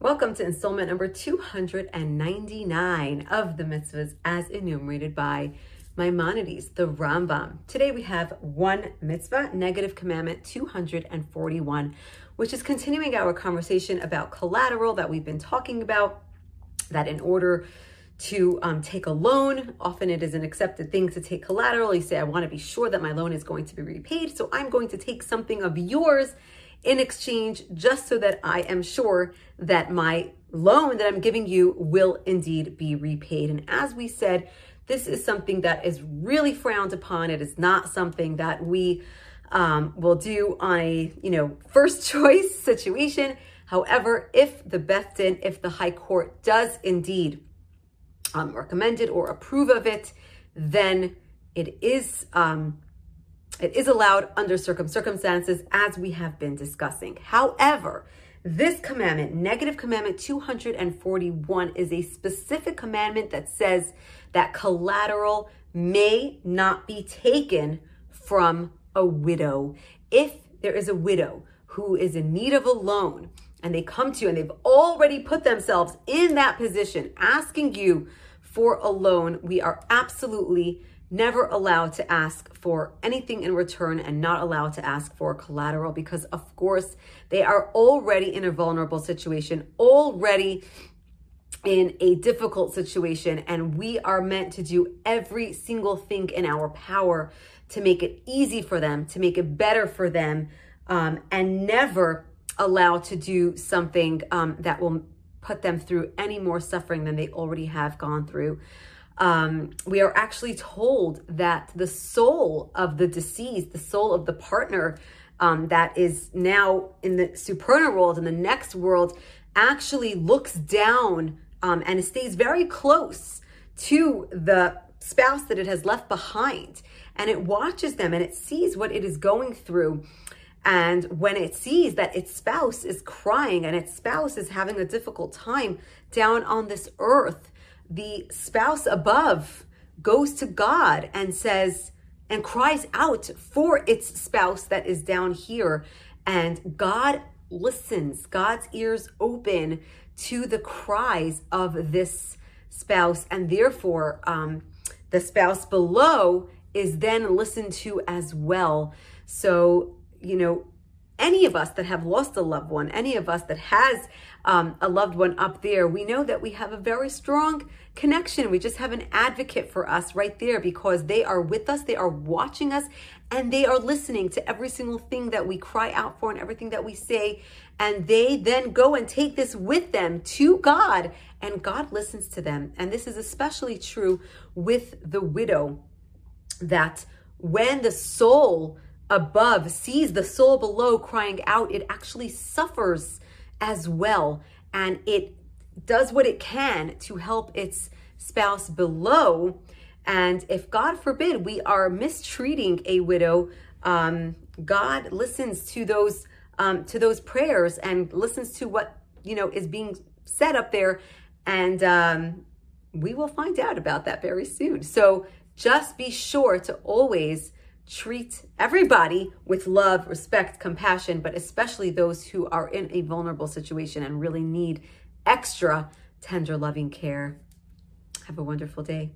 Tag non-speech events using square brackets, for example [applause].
Welcome to installment number 299 of the mitzvahs as enumerated by Maimonides, the Rambam. Today we have one mitzvah, negative commandment 241, which is continuing our conversation about collateral that we've been talking about. That in order to um, take a loan, often it is an accepted thing to take collateral. You say, I want to be sure that my loan is going to be repaid, so I'm going to take something of yours in exchange just so that I am sure that my loan that I'm giving you will indeed be repaid. And as we said, this is something that is really frowned upon. It is not something that we um, will do on a you know first [laughs] choice situation. However, if the Beth Din, if the High Court does indeed um, recommend it or approve of it, then it is um, it is allowed under circum circumstances as we have been discussing. However, this commandment, negative commandment 241, is a specific commandment that says that collateral may not be taken from a widow. If there is a widow who is in need of a loan and they come to you and they've already put themselves in that position asking you for a loan, we are absolutely never allowed to ask for anything in return and not allowed to ask for collateral because, of course, they are already in a vulnerable situation, already in a difficult situation, and we are meant to do every single thing in our power to make it easy for them, to make it better for them, um, and never allow to do something um, that will put them through any more suffering than they already have gone through um, we are actually told that the soul of the deceased, the soul of the partner um, that is now in the supernal world, in the next world, actually looks down um, and stays very close to the spouse that it has left behind. And it watches them and it sees what it is going through. And when it sees that its spouse is crying and its spouse is having a difficult time down on this earth, the spouse above goes to God and says, and cries out for its spouse that is down here. And God listens, God's ears open to the cries of this spouse. And therefore, um, the spouse below is then listened to as well. So, you know, any of us that have lost a loved one, any of us that has um, a loved one up there, we know that we have a very strong connection. We just have an advocate for us right there because they are with us, they are watching us, and they are listening to every single thing that we cry out for and everything that we say. And they then go and take this with them to God, and God listens to them. And this is especially true with the widow that when the soul above sees the soul below crying out, it actually suffers as well. And it does what it can to help its spouse below. And if God forbid we are mistreating a widow, um, God listens to those um, to those prayers and listens to what you know is being said up there, and um, we will find out about that very soon. So just be sure to always treat everybody with love, respect, compassion, but especially those who are in a vulnerable situation and really need extra tender, loving care. Have a wonderful day.